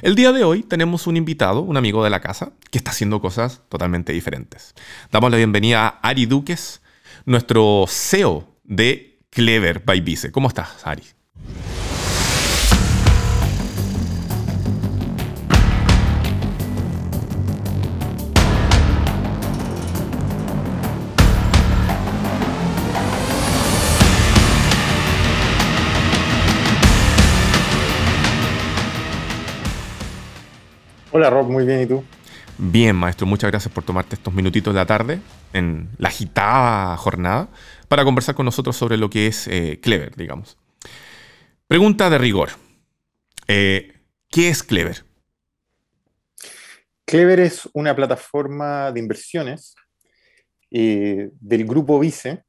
El día de hoy tenemos un invitado, un amigo de la casa, que está haciendo cosas totalmente diferentes. Damos la bienvenida a Ari Duques, nuestro CEO de Clever by Vice. ¿Cómo estás, Ari? Hola Rob, muy bien, ¿y tú? Bien, maestro, muchas gracias por tomarte estos minutitos de la tarde en la agitada jornada para conversar con nosotros sobre lo que es eh, Clever, digamos. Pregunta de rigor. Eh, ¿Qué es Clever? Clever es una plataforma de inversiones eh, del grupo Vice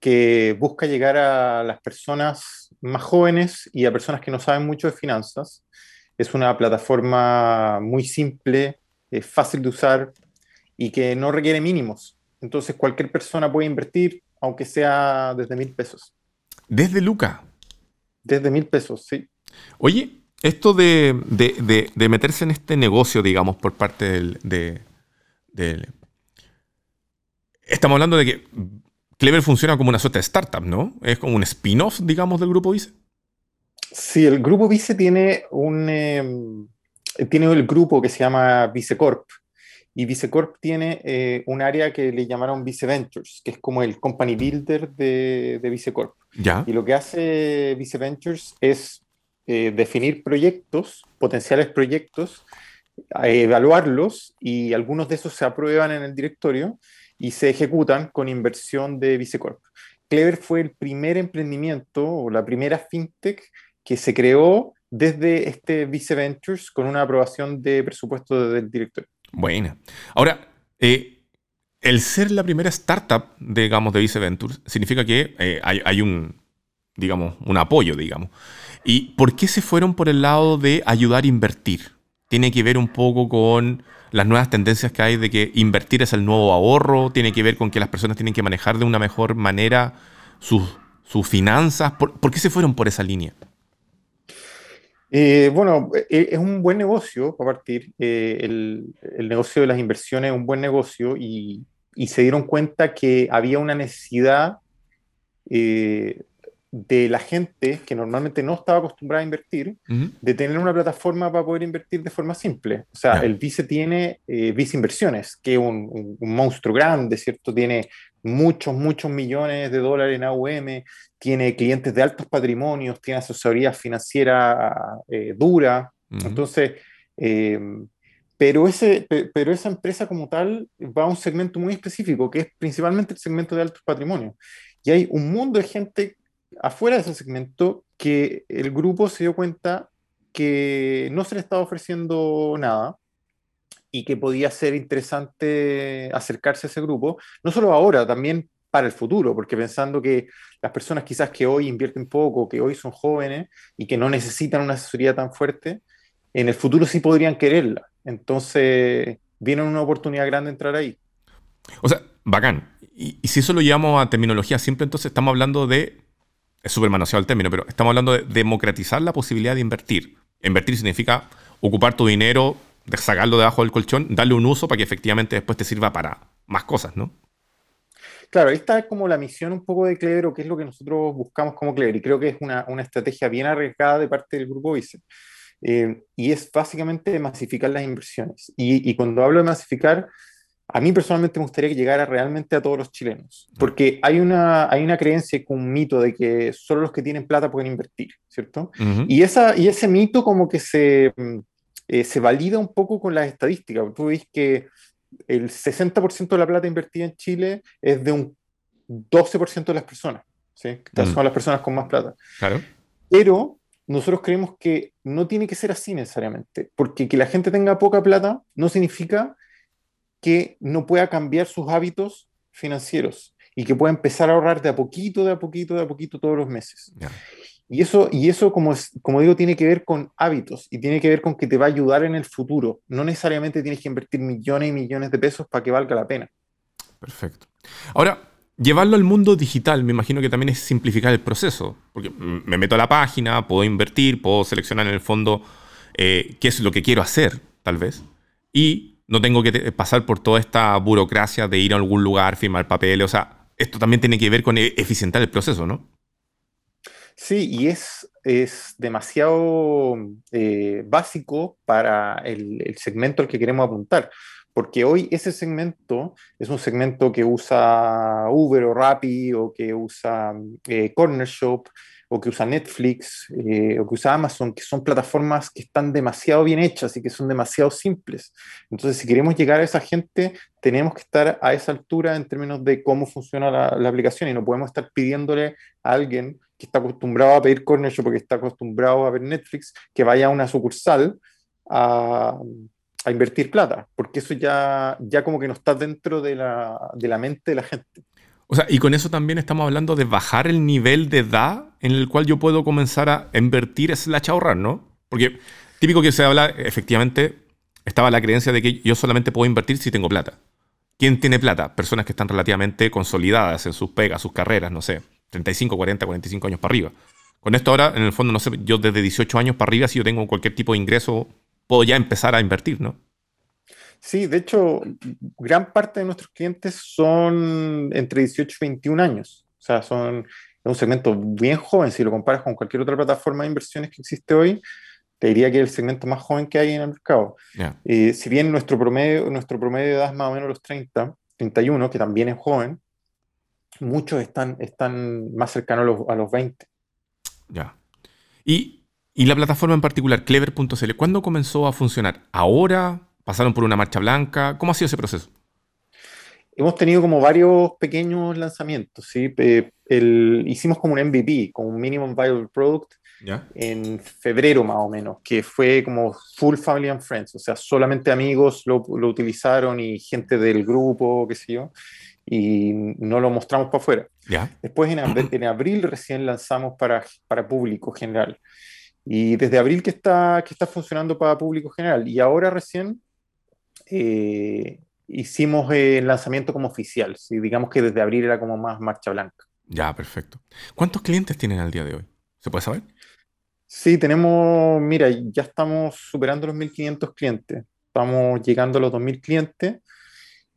que busca llegar a las personas más jóvenes y a personas que no saben mucho de finanzas es una plataforma muy simple, fácil de usar y que no requiere mínimos. Entonces cualquier persona puede invertir, aunque sea desde mil pesos. ¿Desde Luca? Desde mil pesos, sí. Oye, esto de, meterse en este negocio, digamos, por parte del, de, Estamos hablando de que Clever funciona como una suerte de startup, ¿no? Es como un spin-off, digamos, del grupo Vice. Sí, el grupo Vice tiene un em, tiene el grupo que se llama Vicecorp. Y Vicecorp tiene eh, un área que le llamaron Vice Ventures, que es como el company builder de, de Vicecorp. ¿Ya? Y lo que hace Vice Ventures es eh, definir proyectos, potenciales proyectos, evaluarlos y algunos de esos se aprueban en el directorio y se ejecutan con inversión de Vicecorp. Clever fue el primer emprendimiento o la primera fintech que se creó desde este Vice Ventures con una aprobación de presupuesto del director. Bueno. Ahora, eh, el ser la primera startup, digamos, de Vice Ventures, significa que eh, hay, un, digamos, un apoyo, digamos. ¿Y por qué se fueron por el lado de ayudar a invertir? Tiene que ver un poco con las nuevas tendencias que hay de que invertir es el nuevo ahorro, tiene que ver con que las personas tienen que manejar de una mejor manera sus, finanzas. ¿Por qué se fueron por esa línea? Eh, bueno, eh, es un buen negocio para partir. Eh, el, negocio de las inversiones es un buen negocio y, se dieron cuenta que había una necesidad de la gente que normalmente no estaba acostumbrada a invertir, de tener una plataforma para poder invertir de forma simple. O sea, el Vice tiene Vice Inversiones, que es un, un, monstruo grande, ¿cierto? Tiene muchos, muchos millones de dólares en AUM, tiene clientes de altos patrimonios, tiene asesoría financiera eh, dura. Entonces, eh, pero, ese, pero esa empresa como tal va a un segmento muy específico, que es principalmente el segmento de altos patrimonios. Y hay un mundo de gente afuera de ese segmento que el grupo se dio cuenta que no se le estaba ofreciendo nada y que podía ser interesante acercarse a ese grupo, no solo ahora, también para el futuro, porque pensando que las personas quizás que hoy invierten poco, que hoy son jóvenes y que no necesitan una asesoría tan fuerte, en el futuro sí podrían quererla. Entonces, viene una oportunidad grande entrar ahí. O sea, bacán. Y, si eso lo llevamos a terminología simple, entonces estamos hablando de, es súper manoseado el término, pero estamos hablando de democratizar la posibilidad de invertir. Invertir significa ocupar tu dinero, sacarlo debajo del colchón, darle un uso para que efectivamente después te sirva para más cosas, ¿no? Claro, esta es como la misión un poco de Clever o qué es lo que nosotros buscamos como Clever y creo que es una, una estrategia bien arriesgada de parte del grupo Vice. Eh, y es básicamente masificar las inversiones. Y, y, cuando hablo de masificar, a mí personalmente me gustaría que llegara realmente a todos los chilenos, porque hay una, hay una creencia, un mito de que solo los que tienen plata pueden invertir, ¿cierto? y, esa, y ese mito como que se, eh, se valida un poco con las estadísticas. Tú ves que el 60% de la plata invertida en Chile es de un 12% de las personas. ¿sí? Mm. Son las personas con más plata. Claro. Pero nosotros creemos que no tiene que ser así necesariamente, porque que la gente tenga poca plata no significa que no pueda cambiar sus hábitos financieros y que pueda empezar a ahorrar de a poquito, de a poquito, de a poquito todos los meses. Y eso, y eso como, es, como digo, tiene que ver con hábitos y tiene que ver con que te va a ayudar en el futuro. No necesariamente tienes que invertir millones y millones de pesos para que valga la pena. Perfecto. Ahora, llevarlo al mundo digital, me imagino que también es simplificar el proceso. Porque me meto a la página, puedo invertir, puedo seleccionar en el fondo eh, qué es lo que quiero hacer, tal vez, y no tengo que pasar por toda esta burocracia de ir a algún lugar, firmar papeles, o sea, esto también tiene que ver con e-, eficientar el proceso, ¿no? Sí, y es, es demasiado eh, básico para el, segmento al que queremos apuntar, porque hoy ese segmento es un segmento que usa Uber o Rappi o que usa eh, Corner Shop o que usa Netflix eh, o que usa Amazon, que son plataformas que están demasiado bien hechas y que son demasiado simples. Entonces, si queremos llegar a esa gente, tenemos que estar a esa altura en términos de cómo funciona la, la aplicación y no podemos estar pidiéndole a alguien que está acostumbrado a pedir corner shop porque está acostumbrado a ver Netflix, que vaya a una sucursal a, a, invertir plata, porque eso ya, ya como que no está dentro de la, de la mente de la gente. O sea, y con eso también estamos hablando de bajar el nivel de edad en el cual yo puedo comenzar a invertir slash ahorrar, ¿no? Porque típico que se habla, efectivamente, estaba la creencia de que yo solamente puedo invertir si tengo plata. ¿Quién tiene plata? Personas que están relativamente consolidadas en sus pegas, sus carreras, no sé. 35, 40, 45 años para arriba. Con esto ahora, en el fondo, no sé, yo desde 18 años para arriba, si yo tengo cualquier tipo de ingreso, puedo ya empezar a invertir, ¿no? Sí, de hecho, gran parte de nuestros clientes son entre 18 y 21 años. O sea, son un segmento bien joven. Si lo comparas con cualquier otra plataforma de inversiones que existe hoy, te diría que es el segmento más joven que hay en el mercado. Eh, si bien nuestro promedio, nuestro promedio de edad es más o menos los 30, 31, que también es joven, muchos están, están más cercanos a los, a los 20. Ya. Y, y, la plataforma en particular, clever.cl, ¿cuándo comenzó a funcionar? ¿Ahora? ¿Pasaron por una marcha blanca? ¿Cómo ha sido ese proceso? Hemos tenido como varios pequeños lanzamientos, ¿sí? El, hicimos como un MVP, como un Minimum Viable Product, ¿Ya? en febrero más o menos, que fue como full family and friends, o sea, solamente amigos lo, lo utilizaron y gente del grupo, qué sé yo y no lo mostramos para afuera. Después en, en, abril recién lanzamos para, para público general. Y desde abril que está, que está funcionando para público general. Y ahora recién eh, hicimos el lanzamiento como oficial. ¿sí? Digamos que desde abril era como más marcha blanca. Ya, perfecto. ¿Cuántos clientes tienen al día de hoy? ¿Se puede saber? Sí, tenemos, mira, ya estamos superando los 1.500 clientes. Estamos llegando a los 2.000 clientes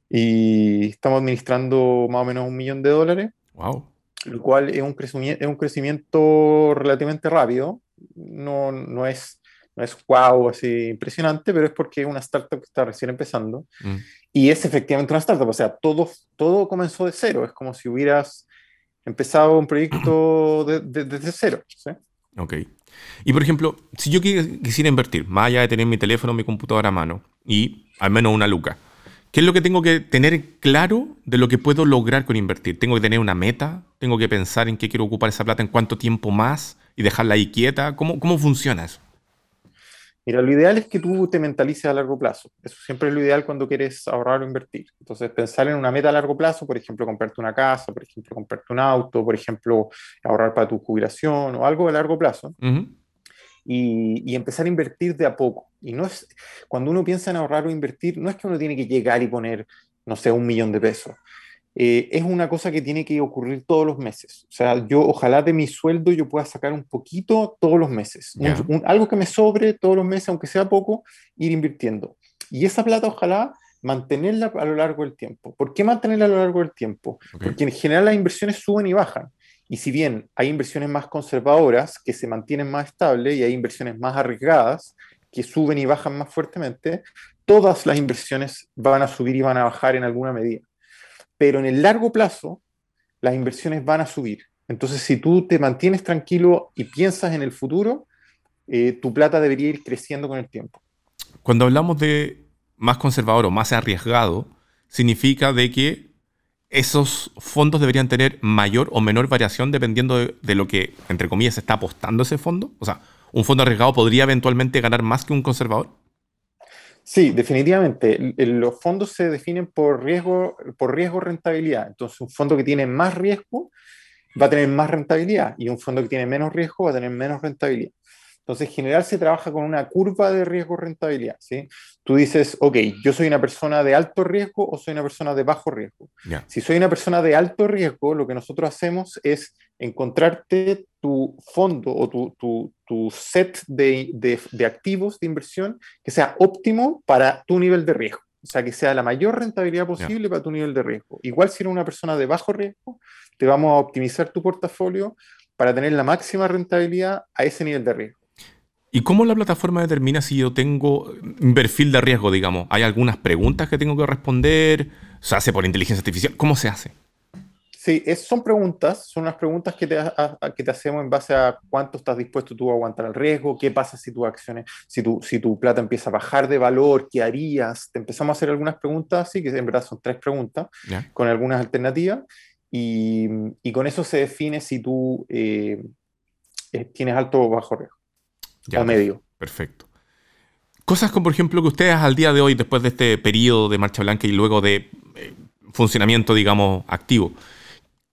y estamos administrando más o menos un millón de dólares. Wow. Lo cual es un, crecimiento, es un crecimiento relativamente rápido. No, no, es, no es wow, así impresionante, pero es porque es una startup que está recién empezando. Mm. Y es efectivamente una startup. O sea, todo, todo comenzó de cero. Es como si hubieras empezado un proyecto desde de, cero. ¿sí? Ok. Y por ejemplo, si yo quisiera invertir, más allá de tener mi teléfono, mi computadora a mano y al menos una luca, ¿Qué es lo que tengo que tener claro de lo que puedo lograr con invertir? Tengo que tener una meta, tengo que pensar en qué quiero ocupar esa plata, en cuánto tiempo más y dejarla ahí quieta. ¿Cómo, cómo funciona eso? Mira, lo ideal es que tú te mentalices a largo plazo. Eso siempre es lo ideal cuando quieres ahorrar o invertir. Entonces, pensar en una meta a largo plazo, por ejemplo, comprarte una casa, por ejemplo, comprarte un auto, por ejemplo, ahorrar para tu jubilación o algo de largo plazo y, empezar a invertir de a poco. Y no es, cuando uno piensa en ahorrar o invertir, no es que uno tiene que llegar y poner, no sé, un millón de pesos. Eh, es una cosa que tiene que ocurrir todos los meses. O sea, yo ojalá de mi sueldo yo pueda sacar un poquito todos los meses. algo que me sobre todos los meses, aunque sea poco, ir invirtiendo. Y esa plata ojalá mantenerla a lo largo del tiempo. ¿Por qué mantenerla a lo largo del tiempo? Porque en general las inversiones suben y bajan. Y si bien hay inversiones más conservadoras que se mantienen más estables y hay inversiones más arriesgadas que suben y bajan más fuertemente, todas las inversiones van a subir y van a bajar en alguna medida. Pero en el largo plazo, las inversiones van a subir. Entonces, si tú te mantienes tranquilo y piensas en el futuro, eh, tu plata debería ir creciendo con el tiempo. Cuando hablamos de más conservador o más arriesgado, significa de que esos fondos deberían tener mayor o menor variación dependiendo de, lo que, entre comillas, está apostando ese fondo? O sea, ¿un fondo arriesgado podría eventualmente ganar más que un conservador? Sí, definitivamente. Los fondos se definen por riesgo, por riesgo rentabilidad. Entonces, un fondo que tiene más riesgo va a tener más rentabilidad y un fondo que tiene menos riesgo va a tener menos rentabilidad. Entonces, en general se trabaja con una curva de riesgo-rentabilidad. ¿sí? Tú dices, ok, yo soy una persona de alto riesgo o soy una persona de bajo riesgo. Si soy una persona de alto riesgo, lo que nosotros hacemos es encontrarte tu fondo o tu, tu, tu set de, de, de activos de inversión que sea óptimo para tu nivel de riesgo. O sea, que sea la mayor rentabilidad posible para tu nivel de riesgo. Igual si eres una persona de bajo riesgo, te vamos a optimizar tu portafolio para tener la máxima rentabilidad a ese nivel de riesgo. ¿Y cómo la plataforma determina si yo tengo un perfil de riesgo, digamos? ¿Hay algunas preguntas que tengo que responder? ¿Se hace por inteligencia artificial? ¿Cómo se hace? Sí, es, son preguntas, son unas preguntas que te, que te hacemos en base a cuánto estás dispuesto tú a aguantar el riesgo, qué pasa si tus acciones, si tu, si tu plata empieza a bajar de valor, qué harías. Te empezamos a hacer algunas preguntas, sí, que en verdad son tres preguntas, con algunas alternativas, y, y, con eso se define si tú eh, eh, tienes alto o bajo riesgo, o medio. Perfecto. Cosas como, por ejemplo, que ustedes al día de hoy, después de este periodo de marcha blanca y luego de eh, funcionamiento, digamos, activo,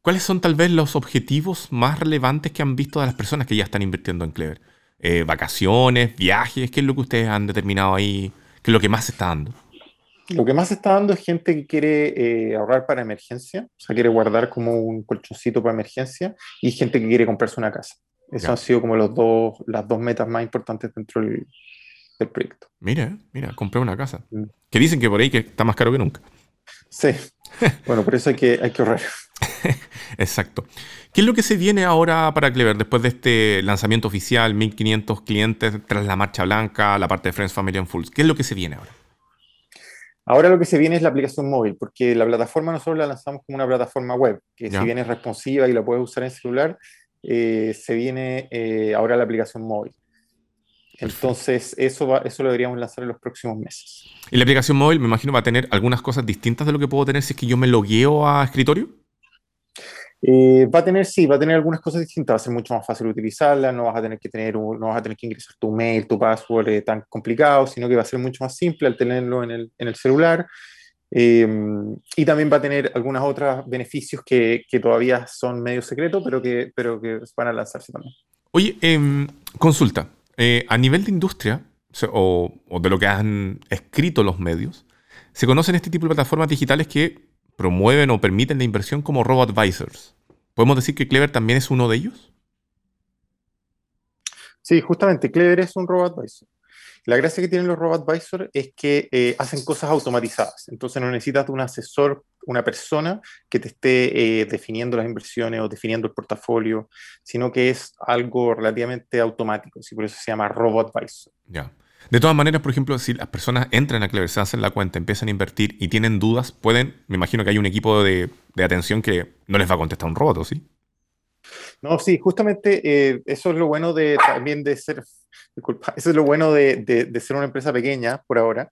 ¿Cuáles son tal vez los objetivos más relevantes que han visto de las personas que ya están invirtiendo en Clever? Eh, ¿Vacaciones, viajes? ¿Qué es lo que ustedes han determinado ahí? ¿Qué es lo que más se está dando? Lo que más se está dando es gente que quiere eh, ahorrar para emergencia, o sea, quiere guardar como un colchoncito para emergencia, y gente que quiere comprarse una casa. Eso han sido como los dos, las dos metas más importantes dentro del, proyecto. Mira, mira, compré una casa. Mm. Que dicen que por ahí que está más caro que nunca. Sí. bueno, por eso hay que, hay que ahorrar. Exacto. ¿Qué es lo que se viene ahora para Clever después de este lanzamiento oficial, 1500 clientes tras la marcha blanca, la parte de Friends Family and Fools? ¿Qué es lo que se viene ahora? Ahora lo que se viene es la aplicación móvil, porque la plataforma nosotros la lanzamos como una plataforma web, que si bien es responsiva y la puedes usar en celular, eh, se viene eh, ahora la aplicación móvil. Entonces, eso, eso lo deberíamos lanzar en los próximos meses. ¿Y la aplicación móvil, me imagino, va a tener algunas cosas distintas de lo que puedo tener si es que yo me logueo a escritorio? Eh, va a tener, sí, va a tener algunas cosas distintas, va a ser mucho más fácil utilizarla, no vas a tener que tener, no vas a tener que ingresar tu mail, tu password eh, tan complicado, sino que va a ser mucho más simple al tenerlo en el, en el celular. Em, y también va a tener algunos otros beneficios que, que, todavía son medio secretos, pero que, pero que van a lanzarse también. Oye, em, consulta, eh, a nivel de industria, o, o de lo que han escrito los medios, se conocen este tipo de plataformas digitales que promueven o permiten la inversión como robo-advisors. ¿Podemos decir que Clever también es uno de ellos? Sí, justamente, Clever es un robo-advisor. La gracia que tienen los robo-advisors es que eh, hacen cosas automatizadas. Entonces no necesitas un asesor, una persona que te esté eh, definiendo las inversiones o definiendo el portafolio, sino que es algo relativamente automático. Y por eso se llama robo-advisor. Ya. De todas maneras, por ejemplo, si las personas entran a Clever, se hacen la cuenta, empiezan a invertir y tienen dudas, pueden, me imagino que hay un equipo de, atención que no les va a contestar un robot, ¿sí? No, sí, justamente eh, eso es lo bueno de también de ser, disculpa, eso es lo bueno de, de ser una empresa pequeña por ahora,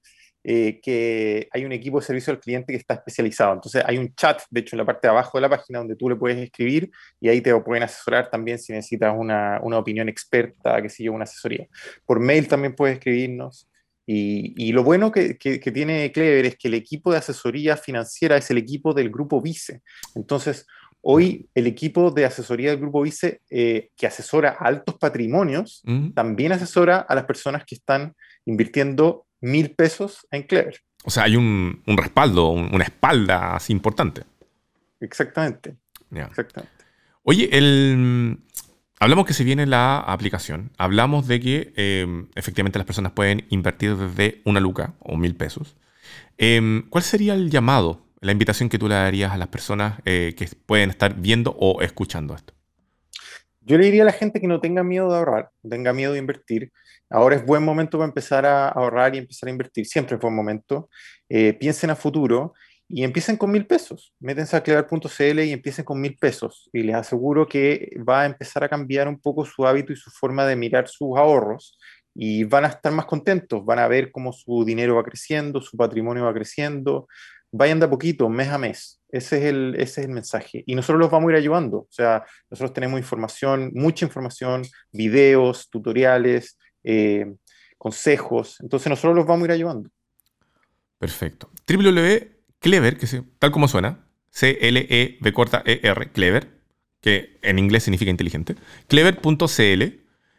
eh, que hay un equipo de servicio al cliente que está especializado. Entonces hay un chat, de hecho, en la parte de abajo de la página donde tú le puedes escribir y ahí te pueden asesorar también si necesitas una, una opinión experta, que sé yo, una asesoría. Por mail también puedes escribirnos. Y, y lo bueno que, que, tiene Clever es que el equipo de asesoría financiera es el equipo del grupo Vice. Entonces, Hoy el equipo de asesoría del Grupo Vice, eh, que asesora altos patrimonios, también asesora a las personas que están invirtiendo mil pesos en Clever. O sea, hay un, respaldo, una espalda así importante. Exactamente. Exactamente. Oye, el, hablamos que se viene la aplicación. Hablamos de que em, efectivamente las personas pueden invertir desde una luca o mil pesos. Em, ¿Cuál sería el llamado, la invitación que tú le darías a las personas eh, que pueden estar viendo o escuchando esto? Yo le diría a la gente que no tenga miedo de ahorrar, tenga miedo de invertir, Ahora es buen momento para empezar a ahorrar y empezar a invertir. Siempre es buen momento. Eh, piensen a futuro y empiecen con mil pesos. Métense a clear.cl y empiecen con mil pesos. Y les aseguro que va a empezar a cambiar un poco su hábito y su forma de mirar sus ahorros. Y van a estar más contentos. Van a ver cómo su dinero va creciendo, su patrimonio va creciendo. Vayan de a poquito, mes a mes. Ese es, el, ese es el mensaje. Y nosotros los vamos a ir ayudando. O sea, nosotros tenemos información, mucha información, videos, tutoriales, eh, consejos. Entonces nosotros los vamos a ir ayudando. Perfecto. www.clever, que tal como suena, C-L-E-B corta E-R, Clever, que en inglés significa inteligente, clever.cl.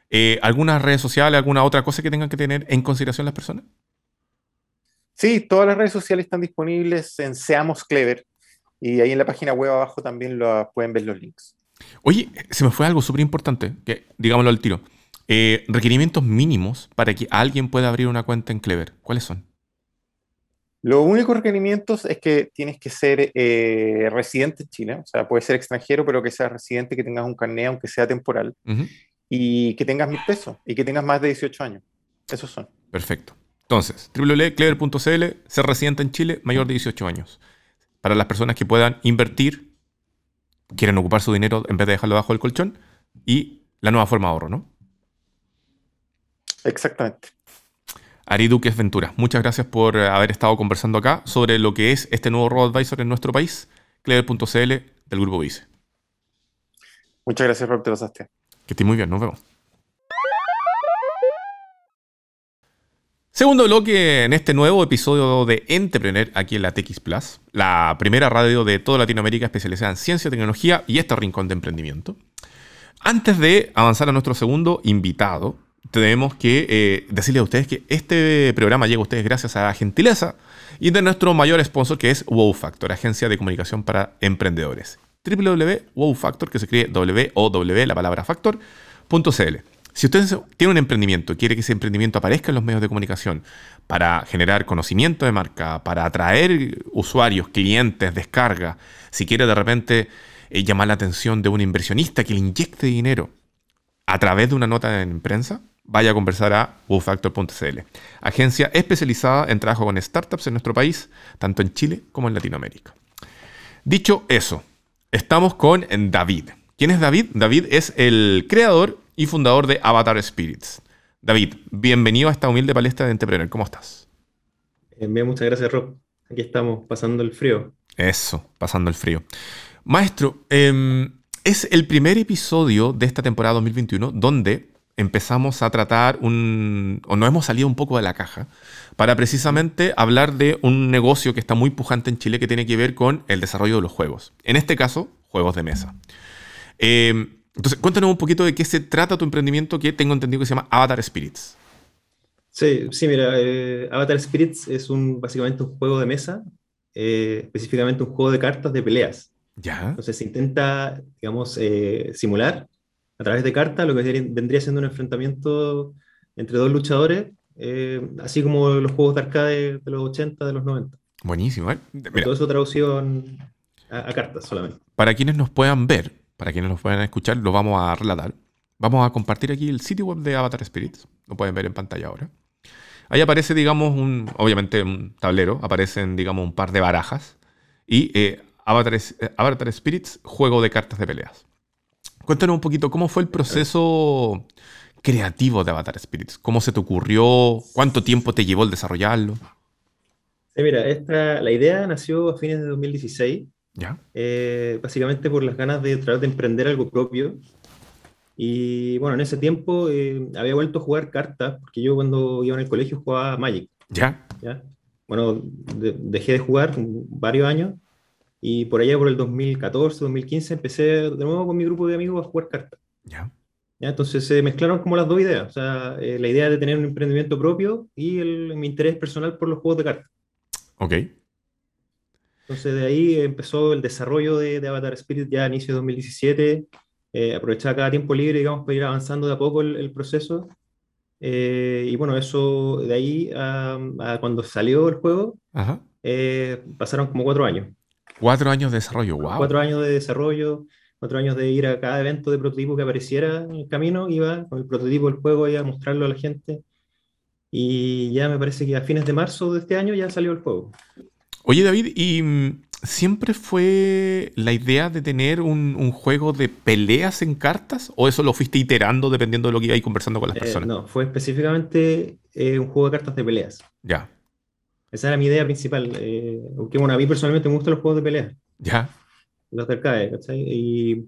Eh, ¿Algunas redes sociales, alguna otra cosa que tengan que tener en consideración las personas? Sí, todas las redes sociales están disponibles en Seamos Clever y ahí en la página web abajo también lo, pueden ver los links. Oye, se me fue algo súper importante, que digámoslo al tiro. Eh, requerimientos mínimos para que alguien pueda abrir una cuenta en Clever. ¿Cuáles son? Los únicos requerimientos es que tienes que ser eh, residente en Chile, o sea, puede ser extranjero, pero que seas residente, que tengas un carnet, aunque sea temporal, y que tengas mil pesos, y que tengas más de 18 años. Esos son. Perfecto. Entonces, www.clever.cl, ser residente en Chile, mayor de 18 años. Para las personas que puedan invertir, quieren ocupar su dinero en vez de dejarlo bajo el colchón, y la nueva forma de ahorro, ¿no? Exactamente. Ari Duques Ventura, muchas gracias por haber estado conversando acá sobre lo que es este nuevo Robo Advisor en nuestro país, Clever.cl del Grupo Vice. Muchas gracias, Rob, te pasaste. Que estés muy bien, nos vemos. Segundo bloque en este nuevo episodio de Entrepreneur aquí en la TX Plus, la primera radio de toda Latinoamérica especializada en ciencia, tecnología y este rincón de emprendimiento. Antes de avanzar a nuestro segundo invitado, tenemos que eh, decirles a ustedes que este programa llega a ustedes gracias a la gentileza y de nuestro mayor sponsor que es Wow Factor, agencia de comunicación para emprendedores. www.wowfactor, que se escribe W-O-W, la palabra factor.cl. Si usted tiene un emprendimiento y quiere que ese emprendimiento aparezca en los medios de comunicación para generar conocimiento de marca, para atraer usuarios, clientes, descarga, si quiere de repente eh, llamar la atención de un inversionista que le inyecte dinero a través de una nota en prensa, vaya a conversar a wowfactor.cl, agencia especializada en trabajo con startups en nuestro país, tanto en Chile como en Latinoamérica. Dicho eso, estamos con David. ¿Quién es David? David es el creador y fundador de Avatar Spirits. David, bienvenido a esta humilde palestra de Entrepreneur. ¿Cómo estás? Eh, bien, muchas gracias, Rob. Aquí estamos, pasando el frío. Eso, pasando el frío. Maestro, em, es el primer episodio de esta temporada 2021 donde empezamos a tratar un, o nos hemos salido un poco de la caja, para precisamente hablar de un negocio que está muy pujante en Chile que tiene que ver con el desarrollo de los juegos. En este caso, juegos de mesa. Eh, entonces, cuéntanos un poquito de qué se trata tu emprendimiento que tengo entendido que se llama Avatar Spirits. Sí, sí, mira, eh, Avatar Spirits es un, básicamente un juego de mesa, eh, específicamente un juego de cartas de peleas. Ya. Entonces se intenta, digamos, simular a través de cartas, lo que vendría siendo un enfrentamiento entre dos luchadores, eh, así como los juegos de arcade de los 80, de los 90. Buenísimo, ¿eh? Todo eso traducido a, cartas solamente. Para quienes nos puedan ver, para quienes nos puedan escuchar, lo vamos a relatar. Vamos a compartir aquí el sitio web de Avatar Spirits. Lo pueden ver en pantalla ahora. Ahí aparece, digamos, un, obviamente un tablero. Aparecen, digamos, un par de barajas. Y eh, Avatar, eh, Avatar Spirits, juego de cartas de peleas. Cuéntanos un poquito cómo fue el proceso creativo de Avatar Spirits. ¿Cómo se te ocurrió? ¿Cuánto tiempo te llevó el desarrollarlo? Sí, mira, esta, la idea nació a fines de 2016. ¿Ya? Eh, básicamente por las ganas de tratar de emprender algo propio. Y bueno, en ese tiempo eh, había vuelto a jugar cartas, porque yo cuando iba en el colegio jugaba Magic. ¿Ya? ¿ya? Bueno, dejé de jugar varios años y por allá, por el 2014, 2015, empecé de nuevo con mi grupo de amigos a jugar cartas. Ya. ¿Ya? Entonces se mezclaron como las dos ideas. O sea, eh, la idea de tener un emprendimiento propio y el, mi interés personal por los juegos de cartas. Ok. Entonces de ahí empezó el desarrollo de, de Avatar Spirit ya a inicio de 2017. Eh, aprovechaba cada tiempo libre, digamos, para ir avanzando de a poco el, proceso. Eh, y bueno, eso de ahí a, cuando salió el juego, eh, pasaron como cuatro años. Cuatro años de desarrollo, wow. Cuatro años de desarrollo, cuatro años de ir a cada evento de prototipo que apareciera en el camino, iba con el prototipo del juego y a mostrarlo a la gente. Y ya me parece que a fines de marzo de este año ya salió el juego. Oye David, ¿y mm, siempre fue la idea de tener un, juego de peleas en cartas? ¿O eso lo fuiste iterando dependiendo de lo que ibas conversando con las eh, personas? no, fue específicamente eh, un juego de cartas de peleas. Ya. Esa era mi idea principal. Eh, bueno, a mí personalmente me gustan los juegos de pelea. Ya. Los de arcade, ¿cachai? Y,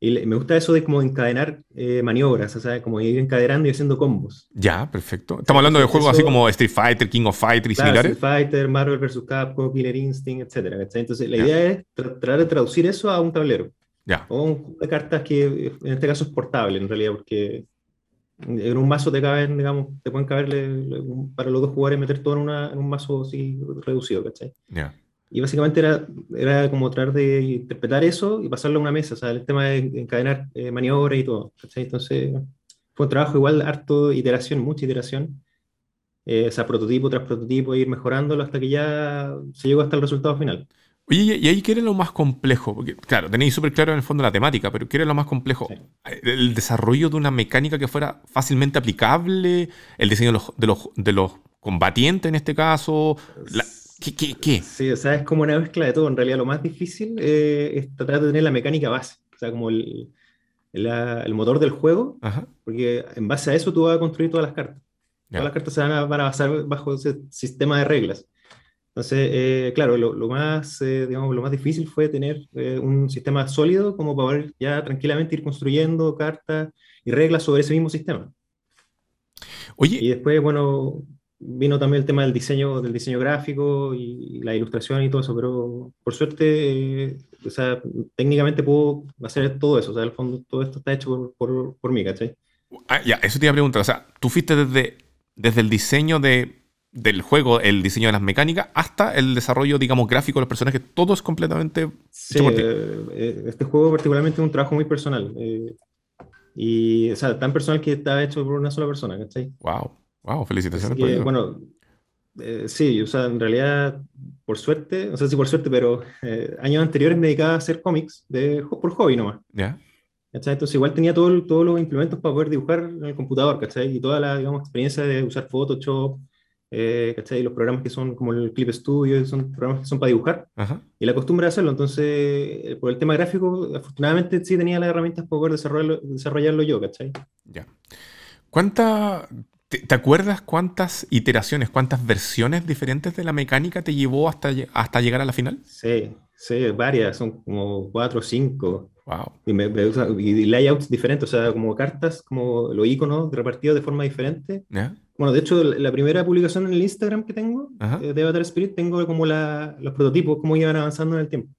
y, me gusta eso de como encadenar eh, maniobras, o sea, como ir encadenando y haciendo combos. Ya, perfecto. Estamos hablando de juegos así como Street Fighter, King of Fighters y claro, similares. Street Fighter, Marvel vs. Capcom, Killer Instinct, ¿cachai? Entonces, la idea es tratar de traducir eso a un tablero. Ya. O un juego de cartas que en este caso es portable, en realidad, porque en un mazo te caben, digamos, te pueden caber para los dos jugadores meter todo en, una, en un mazo así reducido, ¿cachai? Y básicamente era, era como tratar de interpretar eso y pasarlo a una mesa, o sea, el tema de encadenar eh, maniobras y todo, ¿cachai? Entonces fue un trabajo igual harto iteración, mucha iteración, eh, o sea, prototipo tras prototipo, ir mejorándolo hasta que ya se llegó hasta el resultado final. Oye, ¿y ahí qué era lo más complejo? Porque, claro, tenéis súper claro en el fondo la temática, pero ¿qué era lo más complejo? ¿El desarrollo de una mecánica que fuera fácilmente aplicable? ¿El diseño de los, de los, de los combatientes en este caso? ¿Qué, qué, qué? Sí, o sea, es como una mezcla de todo. En realidad, lo más difícil eh, es tratar de tener la mecánica base, o sea, como el, el, motor del juego, porque en base a eso tú vas a construir todas las cartas. Todas las cartas se van a, van a basar bajo ese sistema de reglas. Entonces, eh, claro, lo, más, eh, digamos, lo más difícil fue tener eh, un sistema sólido como para poder ya tranquilamente ir construyendo cartas y reglas sobre ese mismo sistema. Oye. Y después, bueno, vino también el tema del diseño, del diseño gráfico y, la ilustración y todo eso, pero por suerte, o sea, técnicamente puedo hacer todo eso, o sea, al fondo todo esto está hecho por, por, mí, ¿cachai? Ah, ya, eso te iba a preguntar, o sea, tú fuiste desde, desde el diseño de del juego, el diseño de las mecánicas, hasta el desarrollo, digamos, gráfico de los personajes, todo es completamente... Sí, eh, eh, este juego particularmente es un trabajo muy personal. Eh, y, o sea, tan personal que está hecho por una sola persona, ¿cachai? Wow, wow, felicitaciones. por bueno, sí, o sea, en realidad, por suerte, no sé si por suerte, pero años anteriores me dedicaba a hacer cómics de, por hobby nomás. Ya. Entonces igual tenía todo, todos los implementos para poder dibujar en el computador, ¿cachai? Y toda la, digamos, experiencia de usar Photoshop, eh, ¿cachai? Los programas que son como el Clip Studio, son programas que son para dibujar, y la costumbre de hacerlo. Entonces, eh, por el tema gráfico, afortunadamente sí tenía las herramientas para poder desarrollarlo, desarrollarlo yo, ¿cachai? Ya. ¿Cuánta, te, acuerdas cuántas iteraciones, cuántas versiones diferentes de la mecánica te llevó hasta, hasta llegar a la final? Sí, sí, varias, son como cuatro o cinco. Wow. Y, y, layouts diferentes, o sea, como cartas, como los iconos repartidos de forma diferente. ¿Ya? Bueno, de hecho, la primera publicación en el Instagram que tengo eh, de Avatar Spirit, tengo como la, los prototipos, cómo iban avanzando en el tiempo.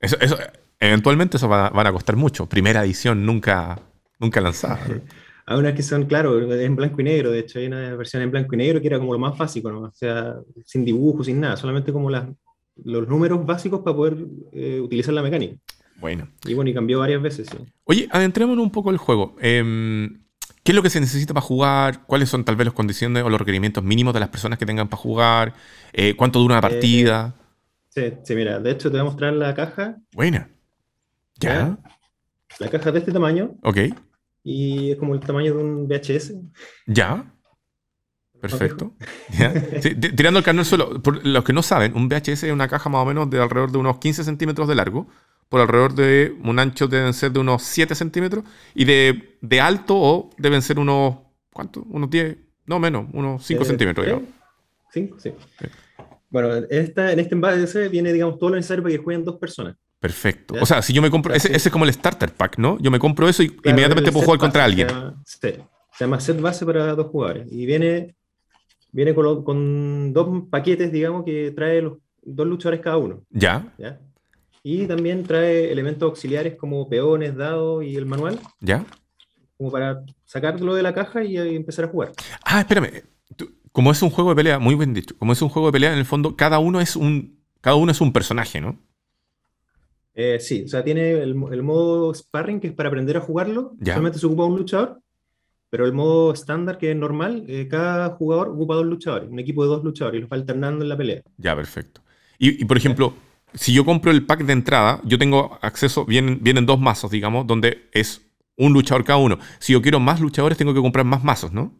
Eso, eso eventualmente eso van a, costar mucho. Primera edición nunca, nunca lanzada. Hay unas que son, claro, en blanco y negro. De hecho, hay una versión en blanco y negro que era como lo más básico, ¿no? O sea, sin dibujos, sin nada, solamente como las, los números básicos para poder eh, utilizar la mecánica. Bueno. Y bueno, y cambió varias veces, sí. Oye, adentrémonos un poco el juego. Eh, ¿Qué es lo que se necesita para jugar? ¿Cuáles son tal vez las condiciones o los requerimientos mínimos de las personas que tengan para jugar? Eh, ¿Cuánto dura una eh, partida? sí, sí, mira, de hecho te voy a mostrar la caja. Buena. ¿Ya? La caja de este tamaño. Ok. Y es como el tamaño de un VHS. ¿Ya? Perfecto. tirando el canal suelo, por los que no saben, un VHS es una caja más o menos de alrededor de unos 15 centímetros de largo por alrededor de un ancho deben ser de unos 7 centímetros y de, de alto o deben ser unos, ¿cuánto? Unos 10, no menos, unos 5 eh, centímetros. Digamos. 5, sí. Bueno, esta, en este envase viene, digamos, todo lo necesario para que jueguen dos personas. Perfecto. O sea, si yo me compro, ese, ese, es como el starter pack, ¿no? Yo me compro eso y inmediatamente puedo jugar contra alguien. Se llama, sí, se llama set base para dos jugadores. Y viene, viene con, con dos paquetes, digamos, que trae los dos luchadores cada uno. Ya. ¿ya? Y también trae elementos auxiliares como peones, dados y el manual. ¿Ya? Como para sacarlo de la caja y empezar a jugar. Ah, espérame. Como es un juego de pelea, muy bien dicho. Como es un juego de pelea, en el fondo, cada uno es un, cada uno es un personaje, ¿no? Eh, sí, o sea, tiene el, modo sparring, que es para aprender a jugarlo. Solamente se ocupa un luchador. Pero el modo estándar, que es normal, eh, cada jugador ocupa dos luchadores, un equipo de dos luchadores, y los va alternando en la pelea. Ya, perfecto. Y, por ejemplo, si yo compro el pack de entrada, yo tengo acceso, vienen, vienen dos mazos, digamos, donde es un luchador cada uno. Si yo quiero más luchadores, tengo que comprar más mazos, ¿no?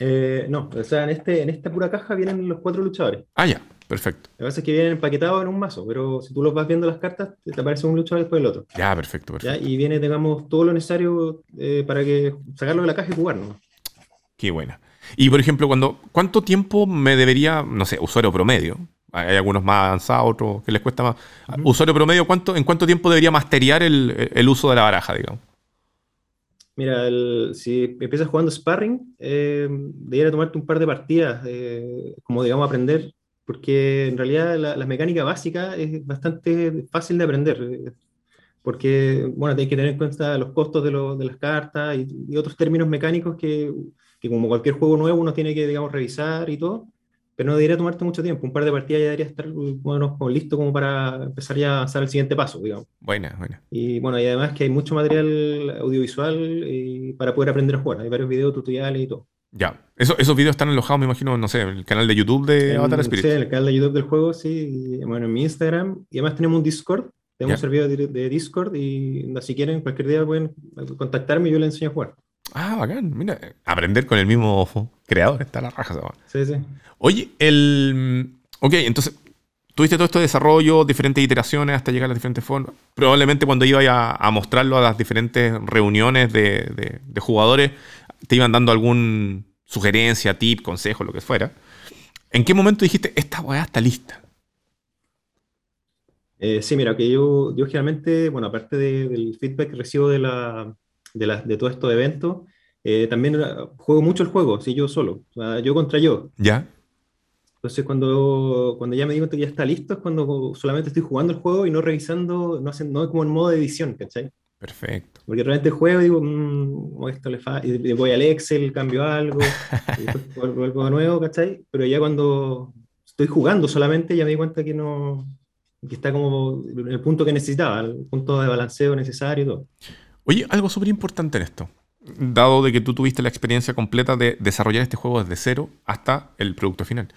Eh, no, o sea, en, este, en esta pura caja vienen los cuatro luchadores. Ah, ya, perfecto. Lo que pasa es que vienen empaquetados en un mazo, pero si tú los vas viendo las cartas, te aparece un luchador después del otro. Ya, perfecto, perfecto. Y viene, digamos, todo lo necesario eh, para que sacarlo de la caja y jugar, ¿no? Qué buena. Y por ejemplo, cuando, ¿cuánto tiempo me debería, no sé, usuario promedio, hay algunos más avanzados, otros que les cuesta más. Usuario promedio, ¿cuánto, ¿en cuánto tiempo debería masteriar el, uso de la baraja, digamos? Mira, si empiezas jugando sparring, eh, tomarte un par de partidas, eh, como digamos, aprender, porque en realidad la, mecánica básica es bastante fácil de aprender. porque, bueno, hay que tener en cuenta los costos de, de las cartas y, otros términos mecánicos que, que, como cualquier juego nuevo, uno tiene que, digamos, revisar y todo, pero no debería tomarte mucho tiempo. Un par de partidas ya debería estar, bueno, listo como para empezar ya a avanzar al siguiente paso, digamos. Buena, buena. Y bueno, y además que hay mucho material audiovisual y para poder aprender a jugar. Hay varios videos, tutoriales y todo. Ya, Eso, esos videos están alojados, me imagino, no sé, en el canal de YouTube de Avatar Spirit. Sí, el canal de YouTube del juego, sí, bueno, en mi Instagram. Y además tenemos un Discord, tenemos un servidor de, Discord y si quieren, cualquier día pueden contactarme y yo les enseño a jugar. Ah, bacán, mira, aprender con el mismo creador, está la raja. Sí, sí. Oye, el... Ok, entonces, tuviste todo este desarrollo, diferentes iteraciones hasta llegar a las diferentes formas. Probablemente cuando ibas a, a mostrarlo a las diferentes reuniones de, de jugadores, te iban dando algún sugerencia, tip, consejo, lo que fuera. ¿En qué momento dijiste, esta weá está lista? Eh, sí, mira, que yo, yo generalmente, bueno, aparte del feedback que recibo de, la, de, la, de todo estos eventos, eh, también juego mucho el juego, sí, yo solo, yo contra yo. ¿Ya? Entonces, cuando, cuando ya me digo que ya está listo, es cuando solamente estoy jugando el juego y no revisando, no, no es como en modo de edición, ¿cachai? Perfecto. Porque realmente juego y digo, mmm, esto le falta, y voy al Excel, cambio algo, y vuelvo de nuevo, ¿cachai? Pero ya cuando estoy jugando solamente, ya me di cuenta que no, que está como el punto que necesitaba, el punto de balanceo necesario y todo. Oye, algo súper importante en esto, dado de que tú tuviste la experiencia completa de desarrollar este juego desde cero hasta el producto final.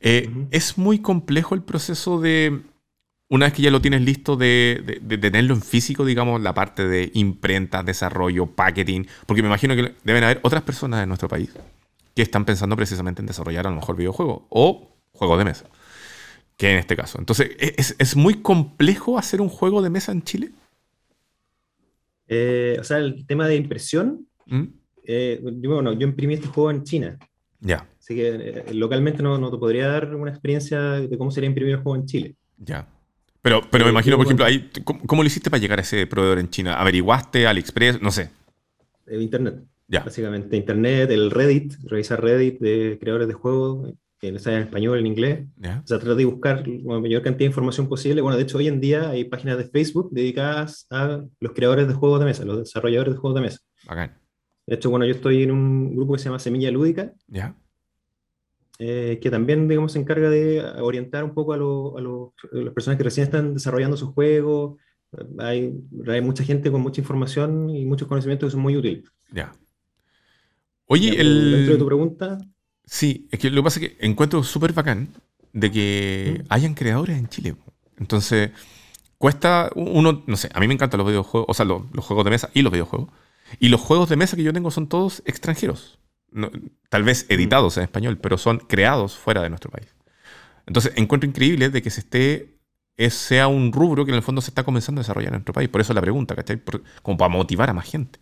Eh, Es muy complejo el proceso de una vez que ya lo tienes listo de, tenerlo en físico, digamos, la parte de imprenta, desarrollo, packaging, porque me imagino que deben haber otras personas en nuestro país que están pensando precisamente en desarrollar a lo mejor videojuegos o juegos de mesa, que en este caso. Entonces, ¿es, muy complejo hacer un juego de mesa en Chile? Eh, o sea, el tema de impresión, ¿Mm? eh, yo, bueno, yo imprimí este juego en China. Ya. Así que eh, localmente no, no te podría dar una experiencia de cómo sería imprimir un juego en Chile. Ya. Pero, pero me imagino, por ejemplo, ahí, ¿cómo, lo hiciste para llegar a ese proveedor en China? ¿Averiguaste AliExpress? No sé. Internet. Ya. Básicamente, Internet, el Reddit, revisar Reddit de creadores de juegos, en español, en inglés. O sea, tratar de buscar la mayor cantidad de información posible. Bueno, de hecho, hoy en día hay páginas de Facebook dedicadas a los creadores de juegos de mesa, los desarrolladores de juegos de mesa. De hecho, bueno, yo estoy en un grupo que se llama Semilla Lúdica. Ya. Eh, que también, digamos, se encarga de orientar un poco a, las personas que recién están desarrollando sus juegos. Hay, hay, mucha gente con mucha información y muchos conocimientos que son muy útiles. Ya. Oye, el... Dentro de tu pregunta... Sí, es que lo que pasa es que encuentro súper bacán de que ¿Mm? hayan creadores en Chile. Entonces, cuesta uno, no sé, a mí me encantan los videojuegos, o sea, los juegos de mesa y los videojuegos. Y los juegos de mesa que yo tengo son todos extranjeros tal vez editados en español, pero son creados fuera de nuestro país. Entonces, encuentro increíble de que se esté, sea un rubro que en el fondo se está comenzando a desarrollar en nuestro país. Por eso la pregunta, ¿cachai? como para motivar a más gente.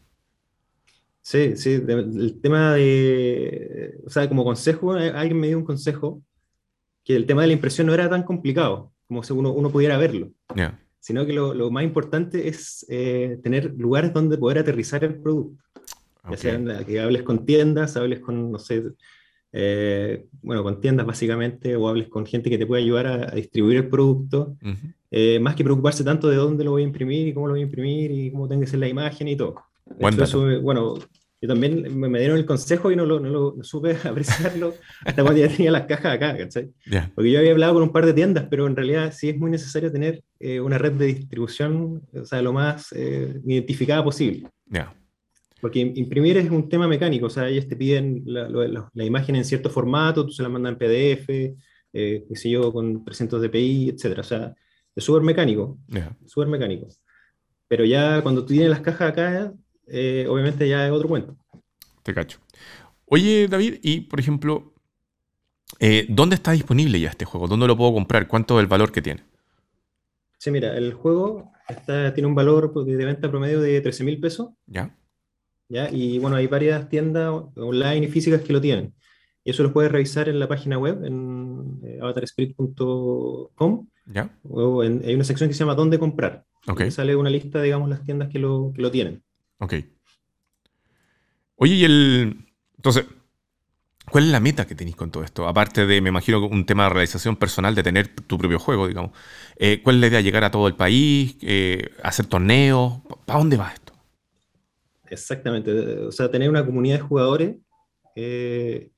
Sí, sí, el tema de, o sea, como consejo, eh, alguien me dio un consejo que el tema de la impresión no era tan complicado como si uno, uno pudiera verlo, sino que lo, más importante es eh, tener lugares donde poder aterrizar el producto. Ya sea que hables con tiendas, hables con, no sé, eh, bueno, con tiendas básicamente, o hables con gente que te pueda ayudar a, distribuir el producto, eh, más que preocuparse tanto de dónde lo voy a imprimir y cómo lo voy a imprimir y cómo tenga que ser la imagen y todo. Bueno, yo también me, dieron el consejo y no lo, no lo supe apreciarlo hasta cuando ya tenía las cajas acá, ¿cachai? Porque yo había hablado con un par de tiendas, pero en realidad sí es muy necesario tener eh, una red de distribución, o sea, lo más identificada posible. Ya. Porque imprimir es un tema mecánico, o sea, ellos te piden la, imagen en cierto formato, tú se la mandan en PDF, eh, qué sé yo, con 300 dpi, etc. O sea, es súper mecánico, súper mecánico. Pero ya cuando tú tienes las cajas acá, eh, obviamente ya es otro cuento. Te cacho. Oye, David, y por ejemplo, eh, ¿dónde está disponible ya este juego? ¿Dónde lo puedo comprar? ¿Cuánto es el valor que tiene? Sí, mira, el juego tiene un valor de venta promedio de 13 mil pesos. Ya. Y bueno, hay varias tiendas online y físicas que lo tienen. Y eso lo puedes revisar en la página web, en eh, avatarspirit.com. ¿Ya? O hay una sección que se llama ¿Dónde comprar? Okay. sale una lista, digamos, las tiendas que lo, que lo tienen. Ok. Oye, y el... Entonces, ¿Cuál es la meta que tenéis con todo esto? Aparte de, me imagino, un tema de realización personal de tener tu propio juego, digamos. Eh, ¿Cuál es la idea? ¿Llegar a todo el país? Eh, ¿Hacer torneos? ¿Para dónde va esto? Exactamente. O sea, tener una comunidad de jugadores eh,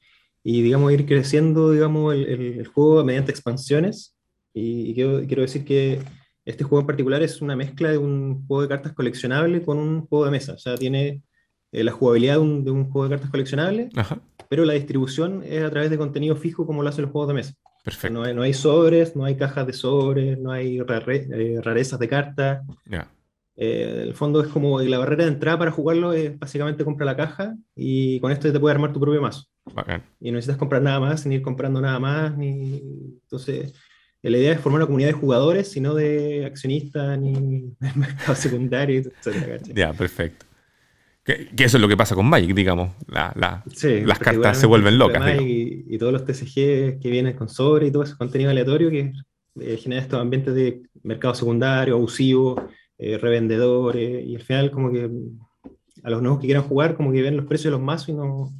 y, digamos, ir creciendo, digamos, el, juego mediante expansiones. Y, quiero, quiero, decir que este juego en particular es una mezcla de un juego de cartas coleccionable con un juego de mesa. O sea, tiene la jugabilidad de un, de un, juego de cartas coleccionable, Ajá pero la distribución es a través de contenido fijo como lo hacen los juegos de mesa. Perfecto. No hay, no hay sobres, no hay cajas de sobres, no hay eh, rarezas de cartas. Ya. Eh, el fondo es como la barrera de entrada para jugarlo es básicamente compra la caja y con esto te puedes armar tu propio mazo. Y no necesitas comprar nada más, ni ir comprando nada más, ni... Entonces, la idea es formar una comunidad de jugadores, sino de accionistas, ni de mercado secundario, etc. Ya, perfecto. Que, eso es lo que pasa con Magic, digamos. las cartas se vuelven locas. Y, todos los TCG que vienen con sobre y todo ese contenido aleatorio que eh, genera estos ambientes de mercado secundario, abusivo, eh, revendedores, y al final como que a los nuevos que quieran jugar como que ven los precios de los mazos y no...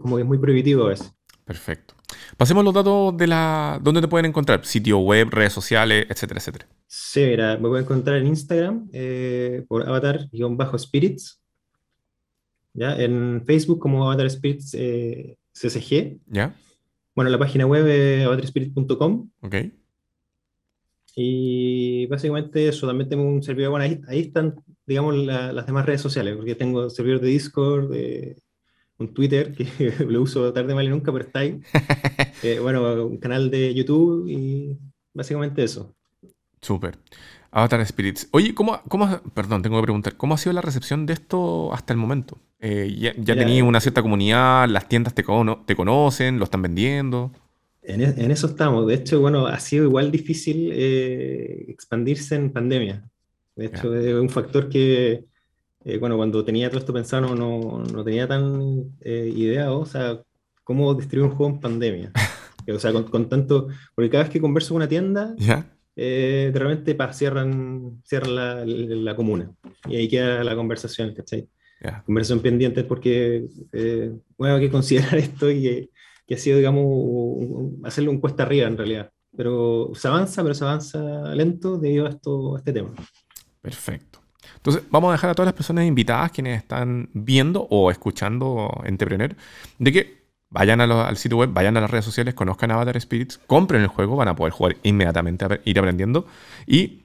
como que es muy prohibitivo a veces. Perfecto. Pasemos los datos de la... ¿Dónde te pueden encontrar? Sitio web, redes sociales, etcétera, etcétera. Sí, mira, me pueden encontrar en Instagram eh, por avatar-spirits ¿ya? En Facebook como Avatar Spirits eh, CCG. ¿Ya? Bueno, la página web es avatarspirit.com. Ok. Y básicamente eso, también tengo un servidor, bueno, ahí, están, digamos, las demás redes sociales, porque tengo servidor de Discord, de, un Twitter, que lo uso tarde, mal y nunca, pero está ahí. Eh, bueno, un canal de YouTube y básicamente eso. Súper. Avatar Spirits. Oye, ¿cómo, cómo, perdón, tengo que preguntar, ¿cómo ha sido la recepción de esto hasta el momento? Eh, ya ya tenías una cierta comunidad, las tiendas te, te conocen, lo están vendiendo. En, e, en, eso estamos. De hecho, bueno, ha sido igual difícil eh, expandirse en pandemia. De hecho, es un factor que, eh, bueno, cuando tenía todo esto pensado no, no tenía tan ideado, o sea, cómo distribuir un juego en pandemia. o sea, con, con, tanto, porque cada vez que converso con una tienda, ¿Ya? de repente pa, cierran, cierran la, la, comuna. Y ahí queda la conversación, ¿cachai? Conversación pendiente porque, eh, bueno, hay que considerar esto y que, ha sido, digamos, hacerle un cuesta arriba en realidad. Pero se avanza, pero se avanza lento debido a, esto, a este tema. Perfecto. Entonces, vamos a dejar a todas las personas invitadas quienes están viendo o escuchando Entrepreneur de que vayan al sitio web, vayan a las redes sociales, conozcan Avatar Spirits, compren el juego, van a poder jugar inmediatamente, a ir aprendiendo y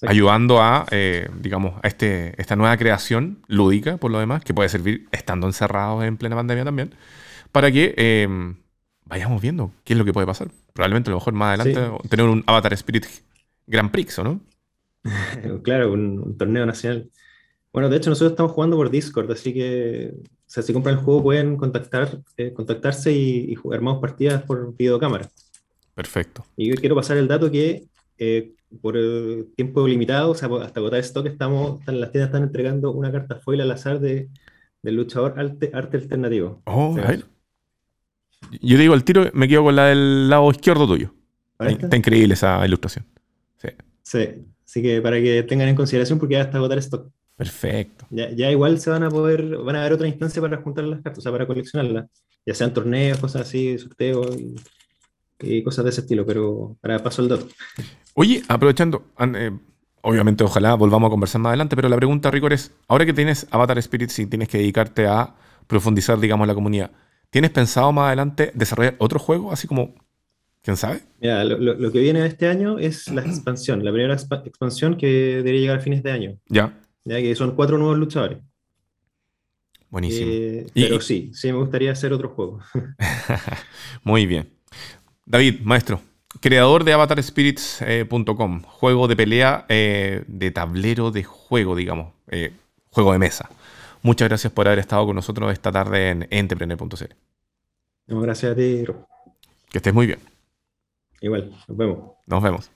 ayudando a, eh, digamos, a este, esta nueva creación lúdica, por lo demás, que puede servir estando encerrados en plena pandemia también, para que em, vayamos viendo qué es lo que puede pasar. Probablemente a lo mejor más adelante tener un Avatar Spirit Grand Prix, ¿o no? claro, un, torneo nacional. Bueno, de hecho nosotros estamos jugando por Discord, así que o sea, si compran el juego pueden contactar, eh, contactarse y, y, armamos partidas por videocámara. Perfecto. Y yo quiero pasar el dato que eh, por tiempo limitado, o sea, hasta agotar stock, estamos, las tiendas están entregando una carta foil al azar de, del luchador arte, alternativo. Oh, Yo digo, el tiro me quedo con la del lado izquierdo tuyo. Está, increíble esa ilustración. Sí. sí. Así que para que tengan en consideración, porque ya hasta agotar stock. Perfecto. Ya, ya, igual se van a poder, van a haber otra instancia para juntar las cartas, o sea, para coleccionarlas. Ya sean torneos, cosas así, sorteos y, cosas de ese estilo, pero para paso el dato. Oye, aprovechando, eh, obviamente ojalá volvamos a conversar más adelante, pero la pregunta, Ricor, es, ahora que tienes Avatar Spirits y tienes que dedicarte a profundizar, digamos, la comunidad, ¿tienes pensado más adelante desarrollar otro juego, así como, quién sabe? Mira, lo, que viene este año es la expansión, la primera expansión que debería llegar a fines de año. Ya. Ya que son cuatro nuevos luchadores. Buenísimo. Eh, pero sí, sí me gustaría hacer otro juego. Muy bien. David, maestro, creador de avatarspirits.com, juego de pelea eh, de tablero de juego, digamos, eh, juego de mesa. Muchas gracias por haber estado con nosotros esta tarde en entrepreneur.cl. No, gracias a ti, Que estés muy bien. Igual, nos vemos. Nos vemos.